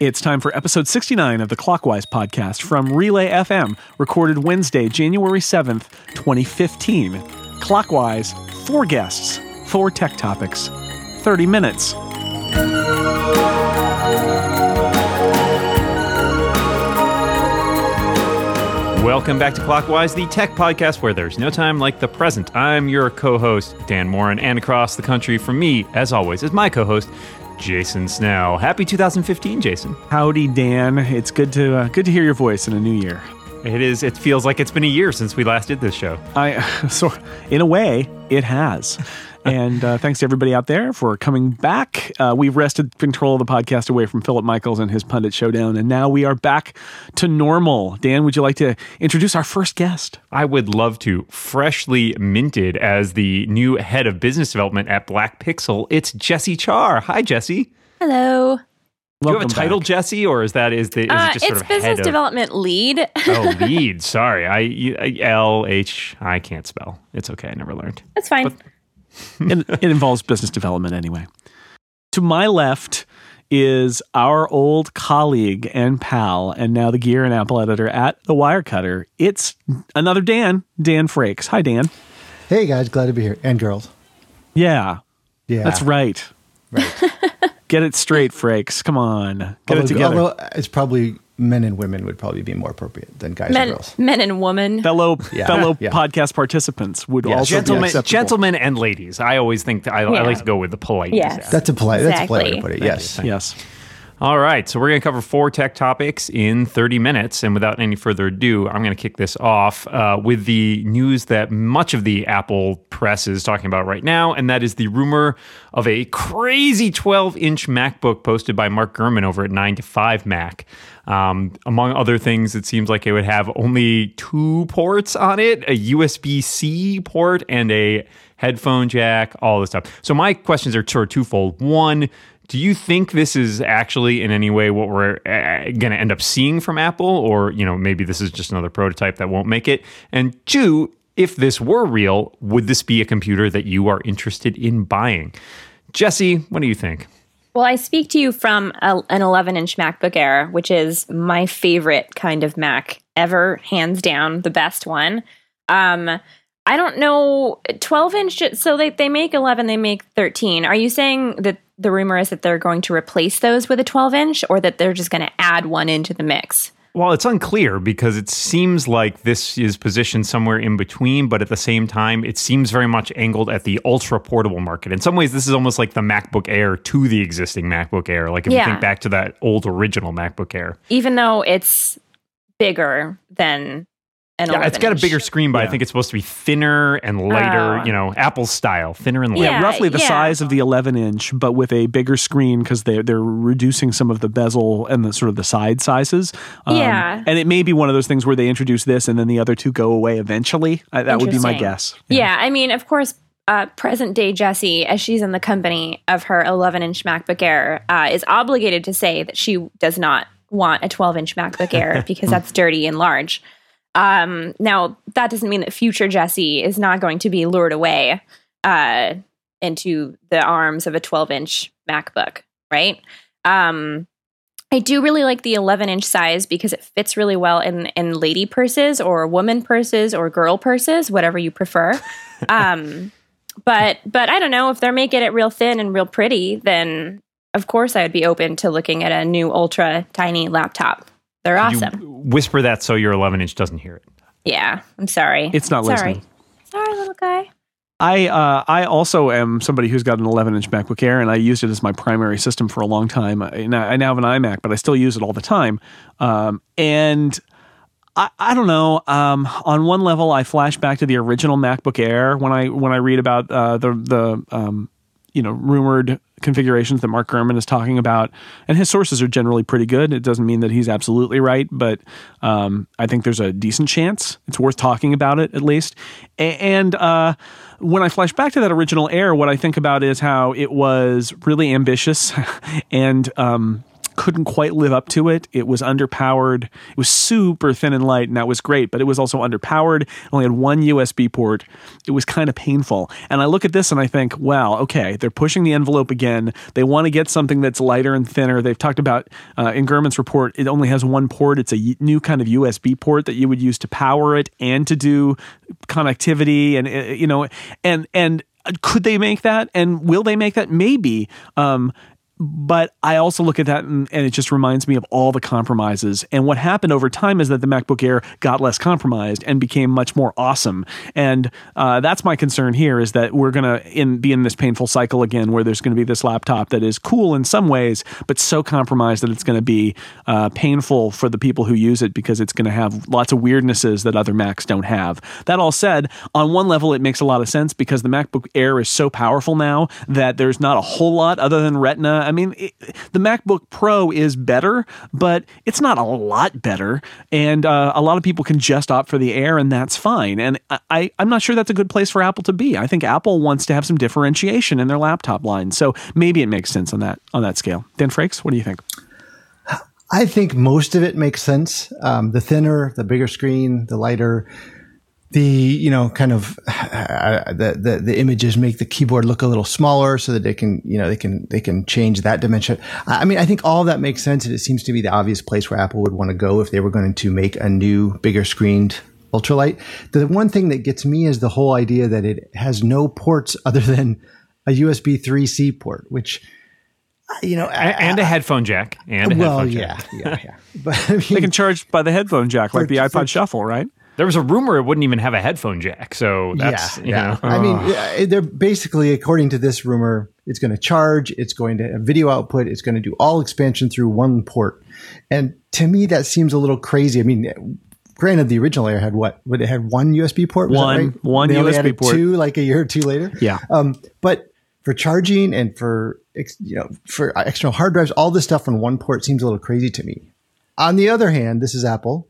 It's time for episode 69 of the Clockwise podcast from Relay FM, recorded Wednesday, January 7th, 2015. Clockwise, four guests, four tech topics, 30 minutes. Welcome back to Clockwise, the tech podcast where there's no time like the present. I'm your co host, Dan Moren, and across the country from me, as always, is my co host, Jason Snell. Happy 2015, Jason. Howdy, Dan. It's good to uh, good to hear your voice in a new year. It is. It feels like it's been a year since we last did this show. I so in a way, it has. And uh, thanks to everybody out there for coming back. Uh, we've wrested control of the podcast away from Philip Michaels and his Pundit Showdown, and now we are back to normal. Dan, would you like to introduce our first guest? I would love to. Freshly minted as the new head of business development at Black Pixel, it's Jessie Char. Hi, Jessie. Hello. Do you have a title, back. Jessie, or is that is the is uh, it just it's business development of, lead? oh, lead. Sorry, I L H. I can't spell. It's okay. I never learned. That's fine. But, it, it involves business development anyway. To my left is our old colleague and pal, and now the gear and Apple editor at the Wirecutter. It's another Dan, Dan Frakes. Hi, Dan. Hey guys, glad to be here, and girls. Yeah, yeah, that's right. Right. Get it straight, Frakes. Come on, get although, it together. Although it's probably men and women would probably be more appropriate than guys men, and girls. Men and women. Fellow yeah. fellow yeah. podcast participants would yes. also gentlemen, be. Gentlemen and ladies. I always think I, yeah. I, like to go with the polite. Yes. That's a polite. Exactly. That's a polite way to put it. Yes. Yes. All right, so we're going to cover four tech topics in 30 minutes. And without any further ado, I'm going to kick this off uh, with the news that much of the Apple press is talking about right now. And that is the rumor of a crazy 12 inch MacBook posted by Mark Gurman over at 9 to 5 Mac. Um, among other things, it seems like it would have only two ports on it a USB C port and a headphone jack, all this stuff. So, my questions are sort of twofold. One, do you think this is actually in any way what we're uh, going to end up seeing from Apple, or you know maybe this is just another prototype that won't make it? And two, if this were real, would this be a computer that you are interested in buying? Jessie, what do you think? Well, I speak to you from a, an 11 inch MacBook Air, which is my favorite kind of Mac ever, hands down, the best one. Um, I don't know, 12 inch, so they, they make 11, they make 13. Are you saying that the rumor is that they're going to replace those with a 12 inch or that they're just going to add one into the mix. Well, it's unclear because it seems like this is positioned somewhere in between, but at the same time, it seems very much angled at the ultra portable market. In some ways, this is almost like the MacBook Air to the existing MacBook Air. Like if yeah. you think back to that old original MacBook Air. Even though it's bigger than yeah, it's got a bigger screen, but yeah. I think it's supposed to be thinner and lighter, uh, you know, Apple style, thinner and lighter. Yeah, roughly the yeah. size of the 11 inch, but with a bigger screen because they're they're reducing some of the bezel and the sort of the side sizes. Um, yeah, and it may be one of those things where they introduce this and then the other two go away eventually. Uh, that would be my guess. Yeah, yeah I mean, of course, uh, present day Jessie, as she's in the company of her 11 inch MacBook Air, uh, is obligated to say that she does not want a 12 inch MacBook Air because that's dirty and large. Um, now, that doesn't mean that future Jessie is not going to be lured away uh, into the arms of a 12 inch MacBook, right? Um, I do really like the 11 inch size because it fits really well in, in lady purses or woman purses or girl purses, whatever you prefer. um, but but I don't know if they're making it real thin and real pretty, then of course I would be open to looking at a new ultra tiny laptop. They're awesome. whisper that so your 11 inch doesn't hear it. Yeah, I'm sorry. It's not sorry. listening. Sorry, little guy. I uh, I also am somebody who's got an 11 inch MacBook Air, and I used it as my primary system for a long time. I, I now have an iMac, but I still use it all the time. Um, and I, I don't know. Um, on one level, I flash back to the original MacBook Air when I when I read about uh, the the um, you know rumored configurations that Mark Gurman is talking about, and his sources are generally pretty good. It doesn't mean that he's absolutely right, but um, I think there's a decent chance it's worth talking about it at least. And uh, when I flash back to that original Air, what I think about is how it was really ambitious and um, couldn't quite live up to it. It was underpowered. It was super thin and light, and that was great, but it was also underpowered. It only had one USB port. It was kind of painful. And I look at this and I think, wow, okay, they're pushing the envelope again. They want to get something that's lighter and thinner. They've talked about uh, in Gurman's report, it only has one port. It's a new kind of USB port that you would use to power it and to do connectivity, and uh, you know, and and could they make that and will they make that maybe um, but I also look at that and, and, it just reminds me of all the compromises. And what happened over time is that the MacBook Air got less compromised and became much more awesome. And uh, that's my concern here is that we're going to be in this painful cycle again where there's going to be this laptop that is cool in some ways, but so compromised that it's going to be uh, painful for the people who use it because it's going to have lots of weirdnesses that other Macs don't have. That all said, on one level, it makes a lot of sense because the MacBook Air is so powerful now that there's not a whole lot other than Retina I mean, it, the MacBook Pro is better, but it's not a lot better. And uh, a lot of people can just opt for the Air, and that's fine. And I, I'm not sure that's a good place for Apple to be. I think Apple wants to have some differentiation in their laptop line. So maybe it makes sense on that on that scale. Dan Frakes, what do you think? I think most of it makes sense. Um, the thinner, the bigger screen, the lighter the you know kind of uh, the, the, the images make the keyboard look a little smaller so that they can you know they can they can change that dimension i mean i think all that makes sense and it seems to be the obvious place where apple would want to go if they were going to make a new bigger screened ultralight the one thing that gets me is the whole idea that it has no ports other than a usb 3c port which you know, and, a headphone jack, and a well, headphone yeah, jack. yeah, yeah. But I mean, they can charge by the headphone jack, like the iPod for, Shuffle, right? There was a rumor it wouldn't even have a headphone jack. So that's, yeah, yeah. I mean, they're basically, according to this rumor, it's going to charge, it's going to have video output, it's going to do all expansion through one port. And to me, that seems a little crazy. I mean, granted, the original Air had what? But it had one USB port? One, right? one they USB port. Two, like a year or two later. Yeah. Um, but for charging and for you know for external hard drives, all this stuff on one port seems a little crazy to me. On the other hand, this is Apple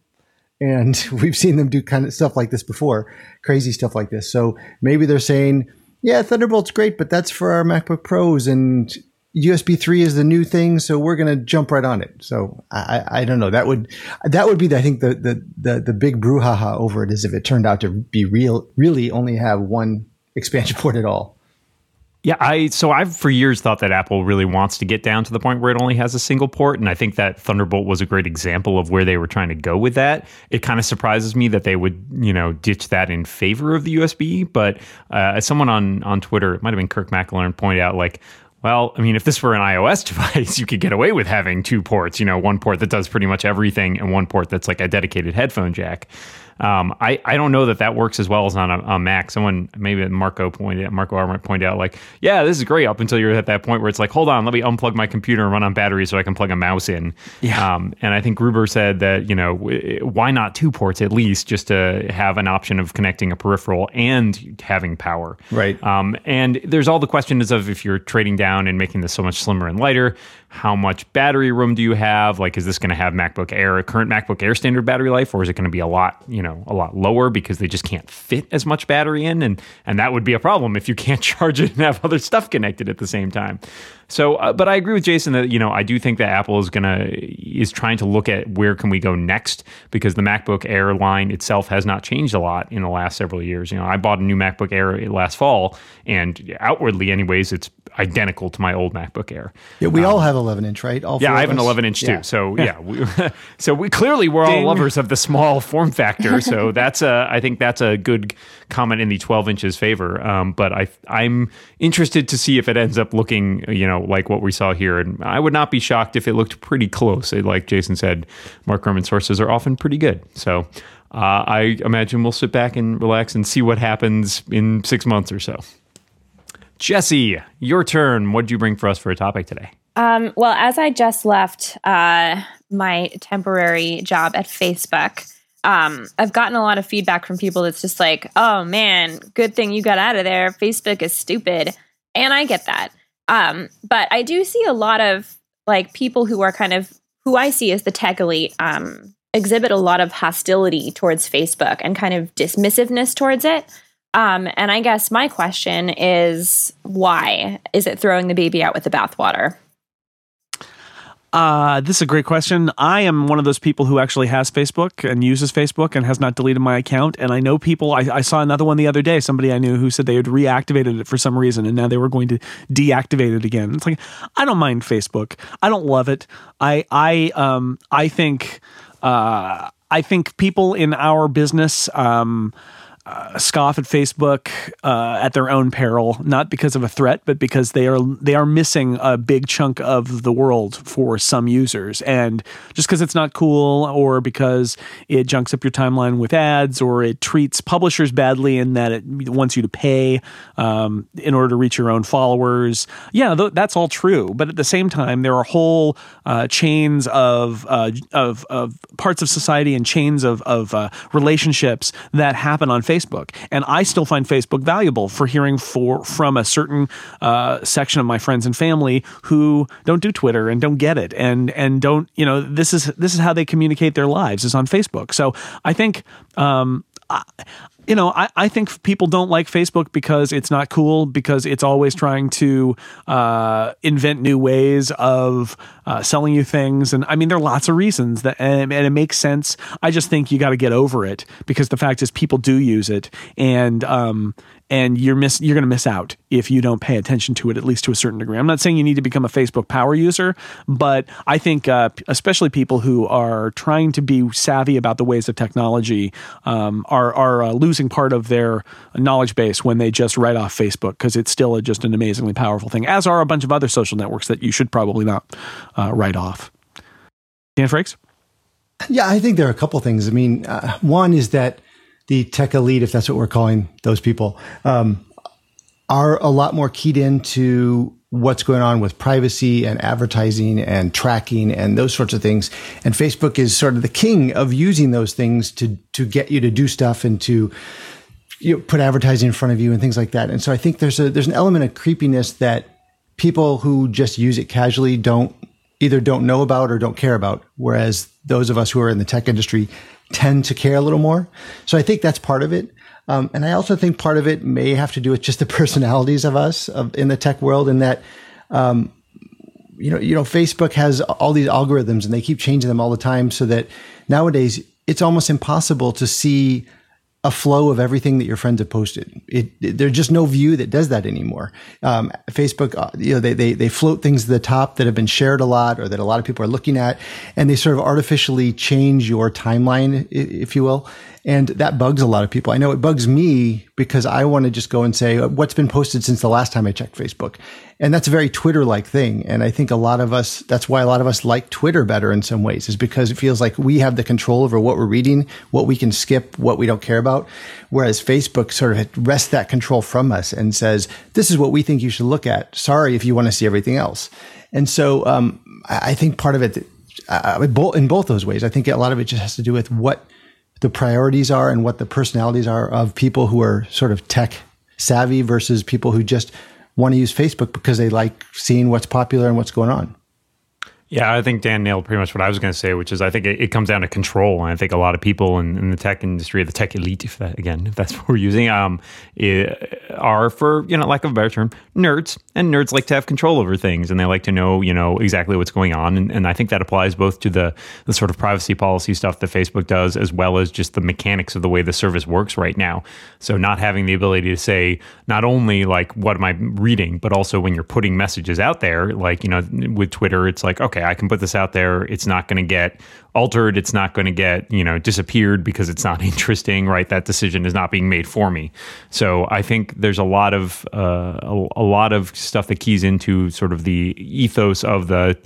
and we've seen them do kind of stuff like this before, crazy stuff like this. So maybe they're saying, yeah, Thunderbolt's great, but that's for our MacBook Pros and USB 3 is the new thing, so we're going to jump right on it. So I, I don't know. That would that would be, I think, the, the the the big brouhaha over it is if it turned out to be real, really only have one expansion port at all. Yeah, I so I've for years thought that Apple really wants to get down to the point where it only has a single port, and I think that Thunderbolt was a great example of where they were trying to go with that. It kind of surprises me that they would, you know, ditch that in favor of the USB. But uh, as someone on on Twitter, it might have been Kirk McElhearn, pointed out, like, well, I mean, if this were an iOS device, you could get away with having two ports. You know, one port that does pretty much everything, and one port that's like a dedicated headphone jack. Um, I, I don't know that that works as well as on a, a Mac. Someone, maybe Marco pointed out, Marco Arment pointed out, like, yeah, this is great up until you're at that point where it's like, hold on, let me unplug my computer and run on battery so I can plug a mouse in. Yeah. Um, and I think Gruber said that, you know, why not two ports at least just to have an option of connecting a peripheral and having power. Right. Um, and there's all the questions of if you're trading down and making this so much slimmer and lighter, how much battery room do you have? Like, is this going to have MacBook Air, current MacBook Air standard battery life, or is it going to be a lot, you know, a lot lower because they just can't fit as much battery in? And and that would be a problem if you can't charge it and have other stuff connected at the same time. So, uh, but I agree with Jason that you know I do think that Apple is gonna is trying to look at where can we go next because the MacBook Air line itself has not changed a lot in the last several years. You know, I bought a new MacBook Air last fall, and outwardly, anyways, it's identical to my old MacBook Air. Yeah, we um, all have 11 inch, right? All yeah, I have an 11 inch yeah. too. So yeah, we, so we clearly we're all lovers of the small form factor. So that's a I think that's a good comment in the 12 inches favor. Um, but I I'm interested to see if it ends up looking you know like what we saw here, and I would not be shocked if it looked pretty close. Like Jason said, Mark Gurman sources are often pretty good. So. Uh, I imagine we'll sit back and relax and see what happens in six months or so. Jessie, your turn. What did you bring for us for a topic today? Um, well, as I just left uh, my temporary job at Facebook, um, I've gotten a lot of feedback from people that's just like, oh man, good thing you got out of there. Facebook is stupid. And I get that. Um, but I do see a lot of like people who are kind of who I see as the tech elite um, exhibit a lot of hostility towards Facebook and kind of dismissiveness towards it. Um, and I guess my question is why is it throwing the baby out with the bathwater? Uh, this is a great question. I am one of those people who actually has Facebook and uses Facebook and has not deleted my account. And I know people, I, I saw another one the other day, somebody I knew who said they had reactivated it for some reason and now they were going to deactivate it again. It's like, I don't mind Facebook. I don't love it. I, I, um, I think, uh, I think people in our business, um, uh, scoff at Facebook uh, at their own peril, not because of a threat, but because they are they are missing a big chunk of the world for some users, and just because it's not cool, or because it junks up your timeline with ads, or it treats publishers badly in that it wants you to pay um, in order to reach your own followers. Yeah, th- that's all true, but at the same time, there are whole uh, chains of, uh, of of parts of society and chains of of uh, relationships that happen on Facebook Facebook, and I still find Facebook valuable for hearing for from a certain uh, section of my friends and family who don't do Twitter and don't get it, and and don't you know this is this is how they communicate their lives is on Facebook. So I think. Um, you know, I, I think people don't like Facebook because it's not cool, because it's always trying to uh, invent new ways of uh, selling you things. And I mean, there are lots of reasons that, and, and it makes sense. I just think you got to get over it because the fact is people do use it. And, um, and you're miss you're going to miss out if you don't pay attention to it at least to a certain degree. I'm not saying you need to become a Facebook power user, but I think uh, especially people who are trying to be savvy about the ways of technology um, are are uh, losing part of their knowledge base when they just write off Facebook because it's still a, just an amazingly powerful thing. As are a bunch of other social networks that you should probably not uh, write off. Dan Frakes. Yeah, I think there are a couple things. I mean, uh, one is that the tech elite, if that's what we're calling those people, um, are a lot more keyed into what's going on with privacy and advertising and tracking and those sorts of things. And Facebook is sort of the king of using those things to to get you to do stuff and to you know, put advertising in front of you and things like that. And so I think there's a there's an element of creepiness that people who just use it casually don't either don't know about or don't care about. Whereas those of us who are in the tech industry tend to care a little more. So I think that's part of it. Um, and I also think part of it may have to do with just the personalities of us of, in the tech world, in that, um, you know, you know, Facebook has all these algorithms, and they keep changing them all the time, so that nowadays it's almost impossible to see a flow of everything that your friends have posted. It, it, there's just no view that does that anymore. Um, Facebook, uh, you know, they, they, they float things to the top that have been shared a lot or that a lot of people are looking at, and they sort of artificially change your timeline, if you will. And that bugs a lot of people. I know it bugs me because I want to just go and say, what's been posted since the last time I checked Facebook? And that's a very Twitter like thing. And I think a lot of us, that's why a lot of us like Twitter better in some ways, is because it feels like we have the control over what we're reading, what we can skip, what we don't care about. Whereas Facebook sort of wrests that control from us and says, this is what we think you should look at. Sorry if you want to see everything else. And so um, I think part of it, uh, in both those ways, I think a lot of it just has to do with what the priorities are and what the personalities are of people who are sort of tech savvy versus people who just want to use Facebook because they like seeing what's popular and what's going on. Yeah, I think Dan nailed pretty much what I was going to say, which is I think it, it, comes down to control, and I think a lot of people in, in the tech industry, the tech elite, if that, again, if that's what we're using, um, it, are for you know, lack of a better term, nerds, and nerds like to have control over things, and they like to know you know exactly what's going on, and, and I think that applies both to the the sort of privacy policy stuff that Facebook does, as well as just the mechanics of the way the service works right now. So not having the ability to say not only like what am I reading, but also when you're putting messages out there, like you know, with Twitter, it's like okay I can put this out there. It's not going to get altered. It's not going to get, you know, disappeared because it's not interesting, right? That decision is not being made for me. So I think there's a lot of, uh, a, a lot of stuff that keys into sort of the ethos of the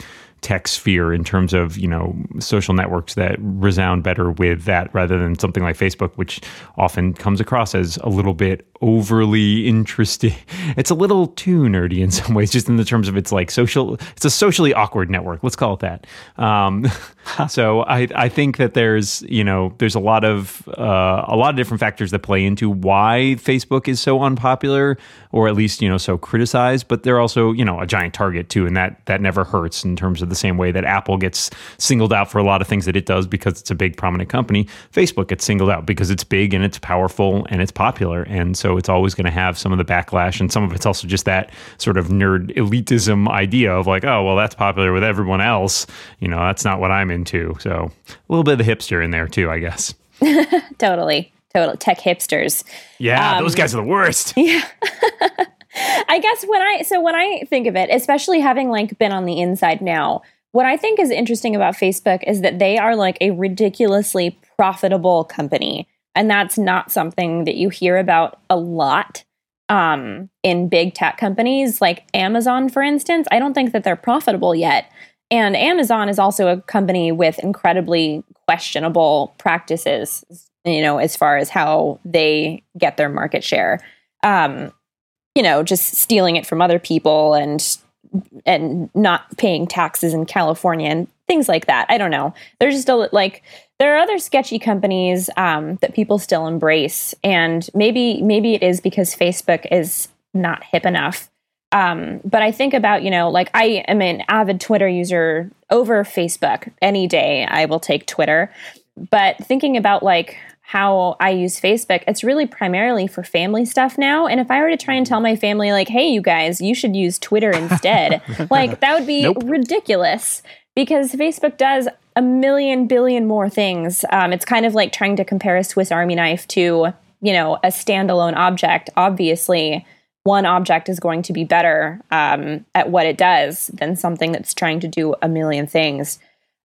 tech sphere in terms of you know social networks that resound better with that rather than something like Facebook, which often comes across as a little bit overly interesting. It's a little too nerdy in some ways, just in the terms of it's like social. It's a socially awkward network. Let's call it that. Um, so I I think that there's you know there's a lot of uh, a lot of different factors that play into why Facebook is so unpopular or at least you know so criticized. But they're also you know a giant target too, and that that never hurts in terms of the same way that Apple gets singled out for a lot of things that it does because it's a big prominent company. Facebook gets singled out because it's big and it's powerful and it's popular, and so it's always going to have some of the backlash, and some of it's also just that sort of nerd elitism idea of like, oh well, that's popular with everyone else. You know, that's not what I'm into. So a little bit of the hipster in there too, I guess. totally. Total tech hipsters. Yeah, um, those guys are the worst. Yeah. I guess when I so when I think of it, especially having like been on the inside now, what I think is interesting about Facebook is that they are like a ridiculously profitable company. And that's not something that you hear about a lot um, in big tech companies like Amazon, for instance. I don't think that they're profitable yet. And Amazon is also a company with incredibly questionable practices, you know, as far as how they get their market share. Um, you know, just stealing it from other people and and not paying taxes in California and things like that. I don't know. There's just a like there are other sketchy companies um, that people still embrace, and maybe maybe it is because Facebook is not hip enough um, but I think about, you know, like I am an avid Twitter user over Facebook. Any day I will take Twitter. But thinking about like how I use Facebook, it's really primarily for family stuff now. And if I were to try and tell my family, like, hey, you guys, you should use Twitter instead, like that would be nope. ridiculous because Facebook does a million billion more things. Um, it's kind of like trying to compare a Swiss Army knife to, you know, a standalone object. Obviously, one object is going to be better um, at what it does than something that's trying to do a million things.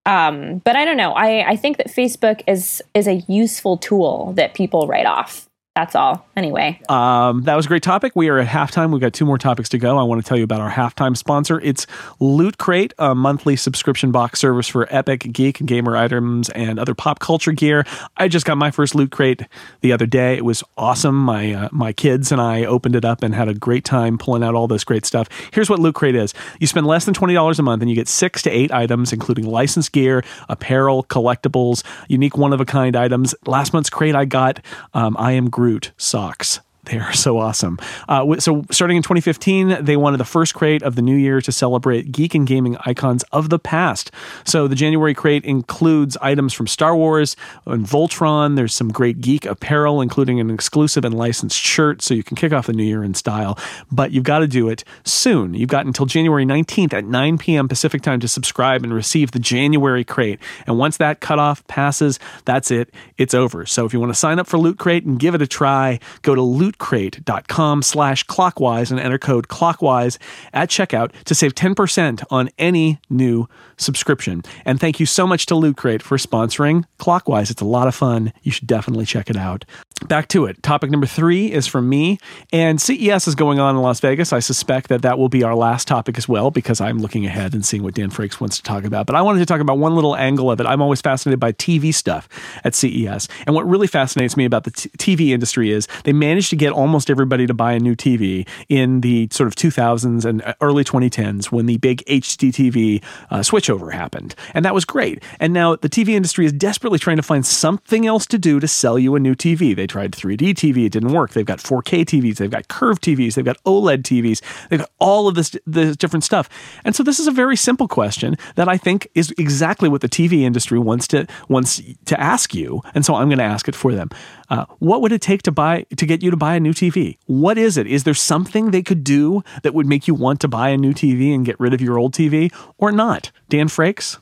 Um, but I don't know. I, I think that Facebook is is a useful tool that people write off that's all. Anyway, um, that was a great topic. We are at halftime. We've got two more topics to go. I want to tell you about our halftime sponsor. It's Loot Crate, a monthly subscription box service for epic geek and gamer items and other pop culture gear. I just got my first Loot Crate the other day. It was awesome. My uh, my kids and I opened it up and had a great time pulling out all this great stuff. Here's what Loot Crate is: you spend less than twenty dollars a month, and you get six to eight items, including licensed gear, apparel, collectibles, unique one of a kind items. Last month's crate, I got um, I am. Groot socks. They are so awesome. Uh, so, starting in 2015, they wanted the first crate of the new year to celebrate geek and gaming icons of the past. So, the January crate includes items from Star Wars and Voltron. There's some great geek apparel, including an exclusive and licensed shirt, so you can kick off the new year in style. But you've got to do it soon. You've got until January 19th at 9 p.m. Pacific time to subscribe and receive the January crate. And once that cutoff passes, that's it. It's over. So, if you want to sign up for Loot Crate and give it a try, go to Loot lootcrate.com slash clockwise and enter code clockwise at checkout to save 10% on any new subscription. And thank you so much to Loot Crate for sponsoring Clockwise. It's a lot of fun. You should definitely check it out. Back to it. Topic number three is from me, and CES is going on in Las Vegas. I suspect that that will be our last topic as well because I'm looking ahead and seeing what Dan Frakes wants to talk about. But I wanted to talk about one little angle of it. I'm always fascinated by TV stuff at CES. And what really fascinates me about the t- TV industry is they managed to get almost everybody to buy a new TV in the sort of 2000s and early 2010s when the big HDTV uh, switchover happened. And that was great. And now the TV industry is desperately trying to find something else to do to sell you a new TV. They tried 3D TV, it didn't work. They've got 4K TVs, they've got curved TVs, they've got OLED TVs, they've got all of this, this different stuff. And so this is a very simple question that I think is exactly what the TV industry wants to wants to ask you. And so I'm going to ask it for them. Uh, what would it take to buy to get you to buy a new TV? What is it? Is there something they could do that would make you want to buy a new TV and get rid of your old TV, or not? Dan Frakes,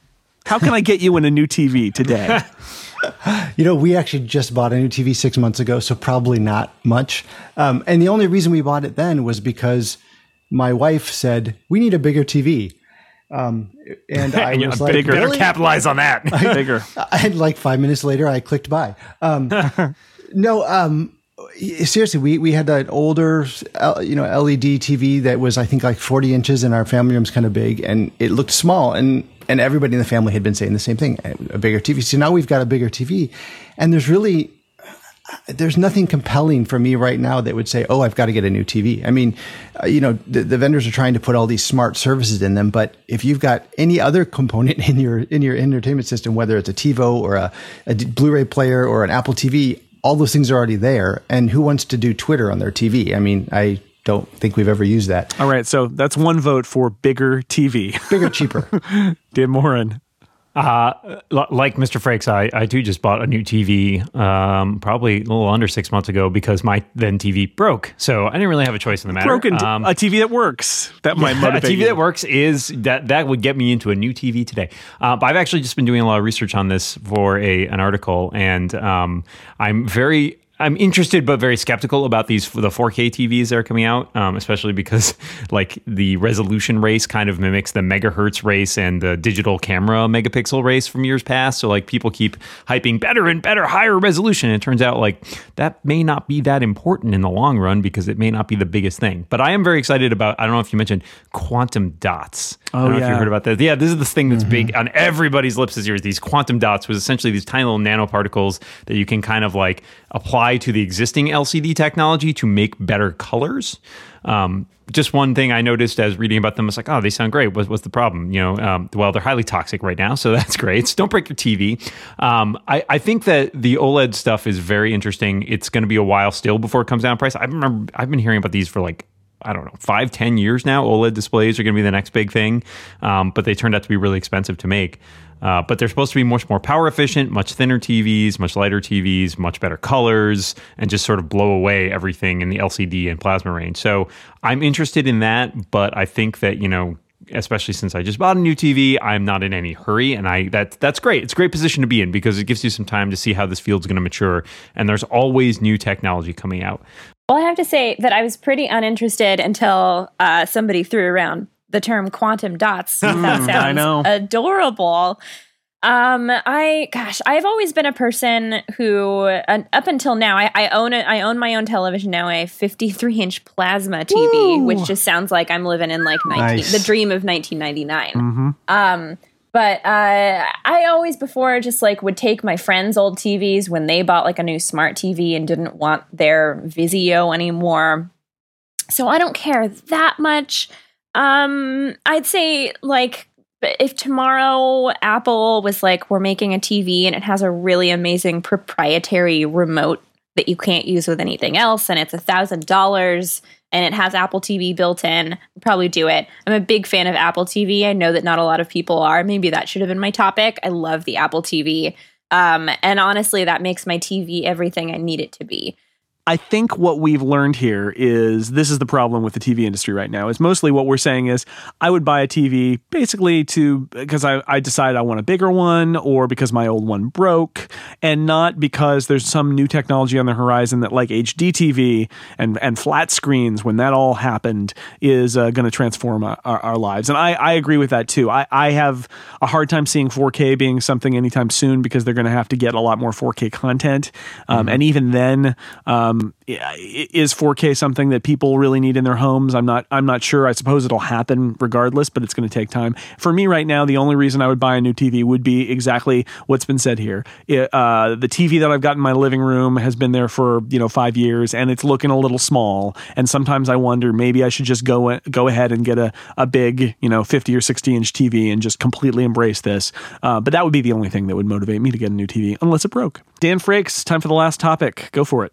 how can I get you in a new TV today? you know, we actually just bought a new TV six months ago, so probably not much. Um, and the only reason we bought it then was because my wife said we need a bigger TV. Um, and I was like, bigger, really? capitalize on that. bigger. And like five minutes later, I clicked buy. Um, no, um, seriously, we, we had an older, you know, LED TV that was, I think, like 40 inches, and our family room's kind of big, and it looked small, and and everybody in the family had been saying the same thing: a bigger TV. So now we've got a bigger TV, and there's really there's nothing compelling for me right now that would say, "Oh, I've got to get a new TV." I mean, uh, you know, the, the, vendors are trying to put all these smart services in them, but if you've got any other component in your in your entertainment system, whether it's a TiVo or a, a Blu-ray player or an Apple TV, all those things are already there. And who wants to do Twitter on their TV? I mean, I don't think we've ever used that. All right, so that's one vote for bigger TV. Bigger, cheaper. Dan Moren. Uh, like Mr. Frakes, I, I too just bought a new TV, um, probably a little under six months ago because my then TV broke. So I didn't really have a choice in the matter. Broken Um, a TV that works. That might a TV you. that works is that that would get me into a new TV today. Uh, but I've actually just been doing a lot of research on this for a an article, and um, I'm very I'm interested but very skeptical about these the 4K TVs that are coming out, um, especially because like the resolution race kind of mimics the megahertz race and the digital camera megapixel race from years past. So like people keep hyping better and better, higher resolution. And it turns out like that may not be that important in the long run because it may not be the biggest thing. But I am very excited about. I don't know if you mentioned quantum dots. I don't know if you heard about that. Yeah, this is the thing that's big on everybody's lips this year. These quantum dots was essentially these tiny little nanoparticles that you can kind of like apply to the existing LCD technology to make better colors. Um, just one thing I noticed as reading about them was like, oh, they sound great. What's, what's the problem? You know, um, well, they're highly toxic right now, so that's great. So don't break your TV. Um, I, I think that the OLED stuff is very interesting. It's going to be a while still before it comes down in price. I remember I've been hearing about these for like I don't know, five, ten years now. OLED displays are going to be the next big thing, um, but they turned out to be really expensive to make. Uh, but they're supposed to be much more power efficient, much thinner TVs, much lighter TVs, much better colors, and just sort of blow away everything in the LCD and plasma range. So I'm interested in that, but I think that you know especially since I just bought a new TV, I'm not in any hurry, and I that that's great. It's a great position to be in because it gives you some time to see how this field's going to mature, and there's always new technology coming out. Well, I have to say that I was pretty uninterested until uh, somebody threw around the term quantum dots. that sounds I know. adorable. Um, I gosh, I've always been a person who, uh, up until now, I, I own it. I own my own television now, a 53 inch plasma TV, which just sounds like I'm living in like 19, Nice. the dream of 1999. Mm-hmm. Um, but uh, I always before just like would take my friends' old TVs when they bought like a new smart TV and didn't want their Vizio anymore. So I don't care that much. Um, I'd say like if tomorrow Apple was like, we're making a TV and it has a really amazing proprietary remote that you can't use with anything else, and it's a thousand dollars and it has Apple TV built in, I'd probably do it. I'm a big fan of Apple TV. I know that not a lot of people are. Maybe that should have been my topic. I love the Apple TV. Um, and honestly, that makes my TV everything I need it to be. I think what we've learned here is this is the problem with the TV industry right now. Is mostly what we're saying is I would buy a TV basically to because I, I decided I want a bigger one or because my old one broke, and not because there's some new technology on the horizon that like HD TV and and flat screens when that all happened is uh, going to transform our, our, lives. And I, I agree with that too. I, I have a hard time seeing 4K being something anytime soon because they're going to have to get a lot more 4K content, um, and even then. Um, yeah, is 4K something that people really need in their homes? I'm not. I'm not sure. I suppose it'll happen regardless, but it's going to take time. For me, right now, the only reason I would buy a new TV would be exactly what's been said here. It, uh, the TV that I've got in my living room has been there for you know five years, and it's looking a little small. And sometimes I wonder maybe I should just go go ahead and get a a big you know 50 or 60 inch TV and just completely embrace this. Uh, but that would be the only thing that would motivate me to get a new TV, unless it broke. Dan Frakes, time for the last topic. Go for it.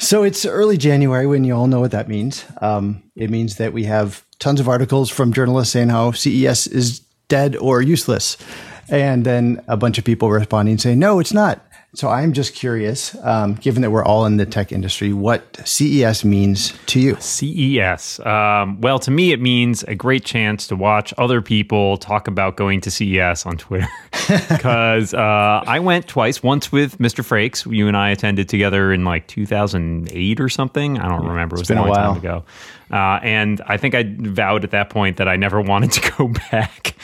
So it's early January when you all know what that means. Um, it means that we have tons of articles from journalists saying how CES is dead or useless. And then a bunch of people responding saying, no, it's not. So I'm just curious, um, given that we're all in the tech industry, what CES means to you. CES. Um, well, to me, it means a great chance to watch other people talk about going to CES on Twitter. Because uh, I went twice, once with Mr. Frakes. You and I attended together in like 2008 or something. I don't remember. It was been a a long while. time ago. Uh, and I think I vowed at that point that I never wanted to go back.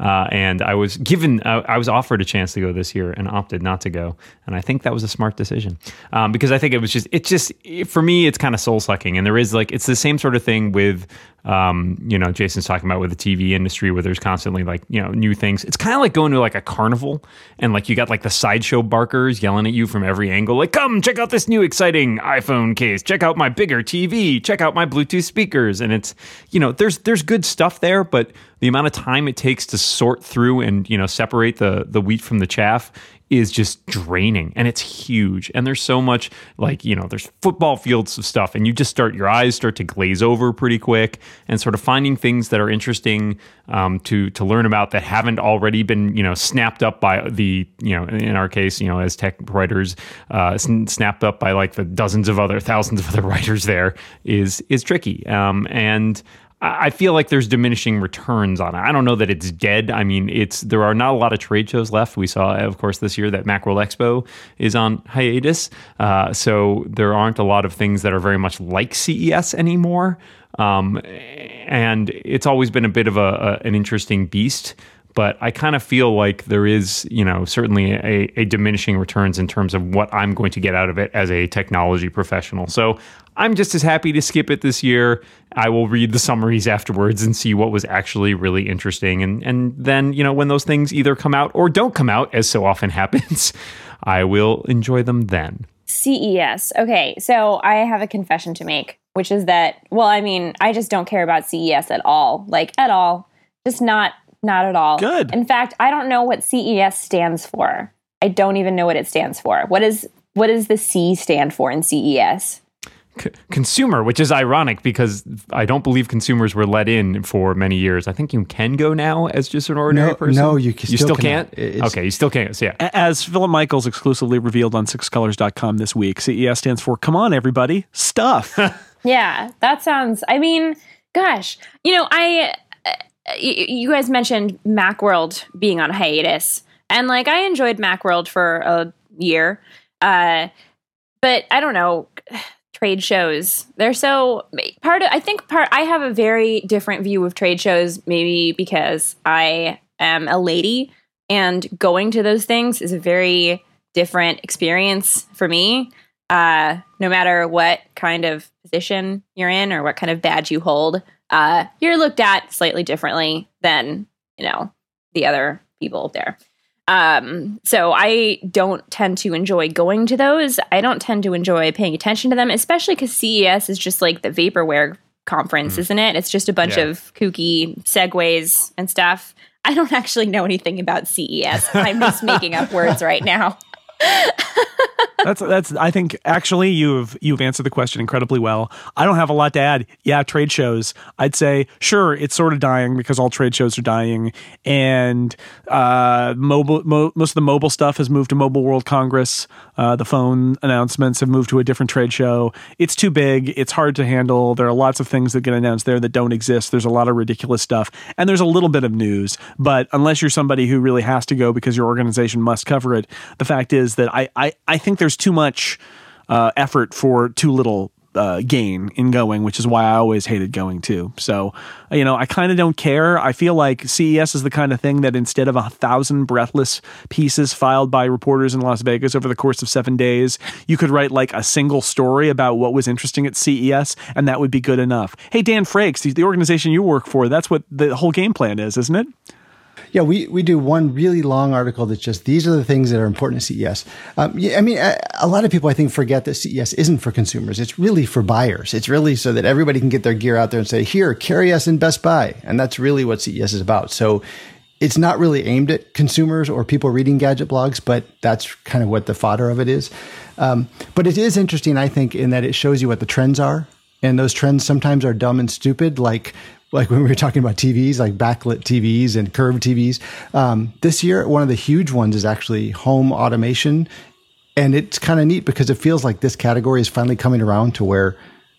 Uh, and I was given, uh, I was offered a chance to go this year and opted not to go. And I think that was a smart decision um, because I think it was just, it just, for me, it's kind of soul sucking. And there is like, it's the same sort of thing with, um, you know, Jason's talking about with the TV industry where there's constantly like, you know, new things. It's kind of like going to like a carnival and like you got like the sideshow barkers yelling at you from every angle, like, come check out this new exciting iPhone case, check out my bigger TV, check out my Bluetooth speakers. And it's, you know, there's, there's good stuff there, but the amount of time it takes to sort through and you know separate the the wheat from the chaff is just draining and it's huge. And there's so much like you know there's football fields of stuff and you just start your eyes start to glaze over pretty quick and sort of finding things that are interesting um, to to learn about that haven't already been you know snapped up by the you know in our case you know as tech writers uh, snapped up by like the dozens of other thousands of other writers there is is tricky. Um, and I feel like there's diminishing returns on it. I don't know that it's dead. I mean, it's there are not a lot of trade shows left. We saw, of course, this year that Macworld Expo is on hiatus, uh, so there aren't a lot of things that are very much like CES anymore. Um, and it's always been a bit of a, a an interesting beast but I kind of feel like there is, you know, certainly a, a, diminishing returns in terms of what I'm going to get out of it as a technology professional. So I'm just as happy to skip it this year. I will read the summaries afterwards and see what was actually really interesting. And and then, you know, when those things either come out or don't come out, as so often happens, I will enjoy them then. CES. Okay, so I have a confession to make, which is that, well, I mean, I just don't care about CES at all. Like at all. Just not not at all. Good. In fact, I don't know what CES stands for. I don't even know what it stands for. What is what does the C stand for in CES? C- consumer, which is ironic because I don't believe consumers were let in for many years. I think you can go now as just an ordinary no, person. No, you, can, you still, still can't. It's, okay, you still can't. So yeah. As Philip Michaels exclusively revealed on sixcolors.com this week, CES stands for Come on, everybody, stuff. yeah, that sounds, I mean, gosh, you know, I you guys mentioned Macworld being on hiatus, and like I enjoyed Macworld for a year, uh, but I don't know trade shows. They're so part of. I think part. I have a very different view of trade shows, maybe because I am a lady, and going to those things is a very different experience for me. Uh, no matter what kind of position you're in or what kind of badge you hold uh, you're looked at slightly differently than you know the other people there. Um, so I don't tend to enjoy going to those. I don't tend to enjoy paying attention to them, especially because CES is just like the vaporware conference, mm. isn't it? It's just a bunch yeah. of kooky Segways and stuff. I don't actually know anything about CES. I'm just making up words right now. that's that's I think actually you've you've answered the question incredibly well. I don't have a lot to add. Yeah, trade shows. I'd say sure it's sort of dying because all trade shows are dying and uh, mobile mo- most of the mobile stuff has moved to Mobile World Congress. Uh, the phone announcements have moved to a different trade show. It's too big. It's hard to handle. There are lots of things that get announced there that don't exist. There's a lot of ridiculous stuff and there's a little bit of news, but unless you're somebody who really has to go because your organization must cover it, the fact is that I I, I think there's too much uh, effort for too little uh, gain in going, which is why I always hated going too. So, you know, I kind of don't care. I feel like CES is the kind of thing that instead of a thousand breathless pieces filed by reporters in Las Vegas over the course of seven days, you could write like a single story about what was interesting at CES, and that would be good enough. Hey, Dan Frakes, the organization you work for, that's what the whole game plan is, isn't it? Yeah, we, we do one really long article that's just these are the things that are important to CES. Um, yeah, I mean, a, a, lot of people I think forget that CES isn't for consumers. It's really for buyers. It's really so that everybody can get their gear out there and say, "Here, carry us in Best Buy," and that's really what CES is about. So. It's not really aimed at consumers or people reading gadget blogs, but that's kind of what the fodder of it is. Um, but it is interesting, I think, in that it shows you what the trends are and those trends sometimes are dumb and stupid like like when we were talking about TVs, like backlit TVs and curved TVs. Um, this year, one of the huge ones is actually home automation. And it's kind of neat because it feels like this category is finally coming around to where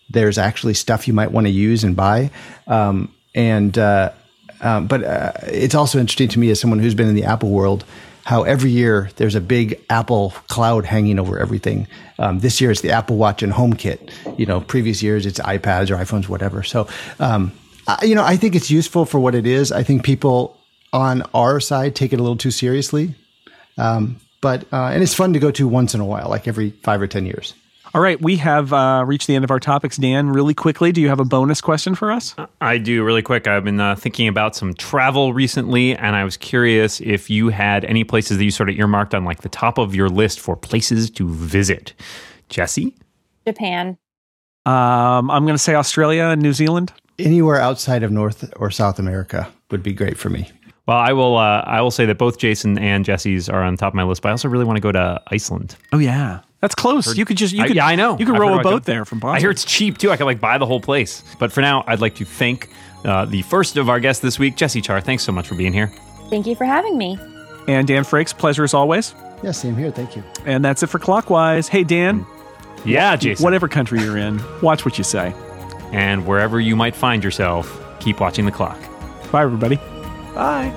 there's actually stuff you might want to use and buy. Um, and, uh, um, but uh, it's also interesting to me as someone who's been in the Apple world how every year there's a big Apple cloud hanging over everything. Um, this year it's the Apple Watch and HomeKit. You know, previous years it's iPads or iPhones, whatever. So um, you know, I think it's useful for what it is. I think people on our side take it a little too seriously. Um, but, uh, and it's fun to go to once in a while, like every five or 10 years. All right, we have uh, reached the end of our topics. Dan, really quickly, do you have a bonus question for us? I do, really quick. I've been uh, thinking about some travel recently, and I was curious if you had any places that you sort of earmarked on like the top of your list for places to visit. Jessie? Japan. Um, I'm going to say Australia and New Zealand anywhere outside of North or South America. would be great for me. Well, I will. Uh, I will say that both Jason and Jessie's are on top of my list, but I also really want to go to Iceland. Oh yeah, that's close. you could just you I- could yeah, I know. You could I've row a boat there from Boston. I hear it's cheap too. I could like buy the whole place. But for now, I'd like to thank uh, the first of our guests this week, Jessie Char. Thanks so much for being here. Thank you for having me. and Dan Frakes, pleasure as always. Yeah, same here. Thank you. And that's it for Clockwise. Hey Dan, Yeah, Jason. whatever country you're in, watch what you say. And wherever you might find yourself, keep watching the clock. Bye, everybody. Bye.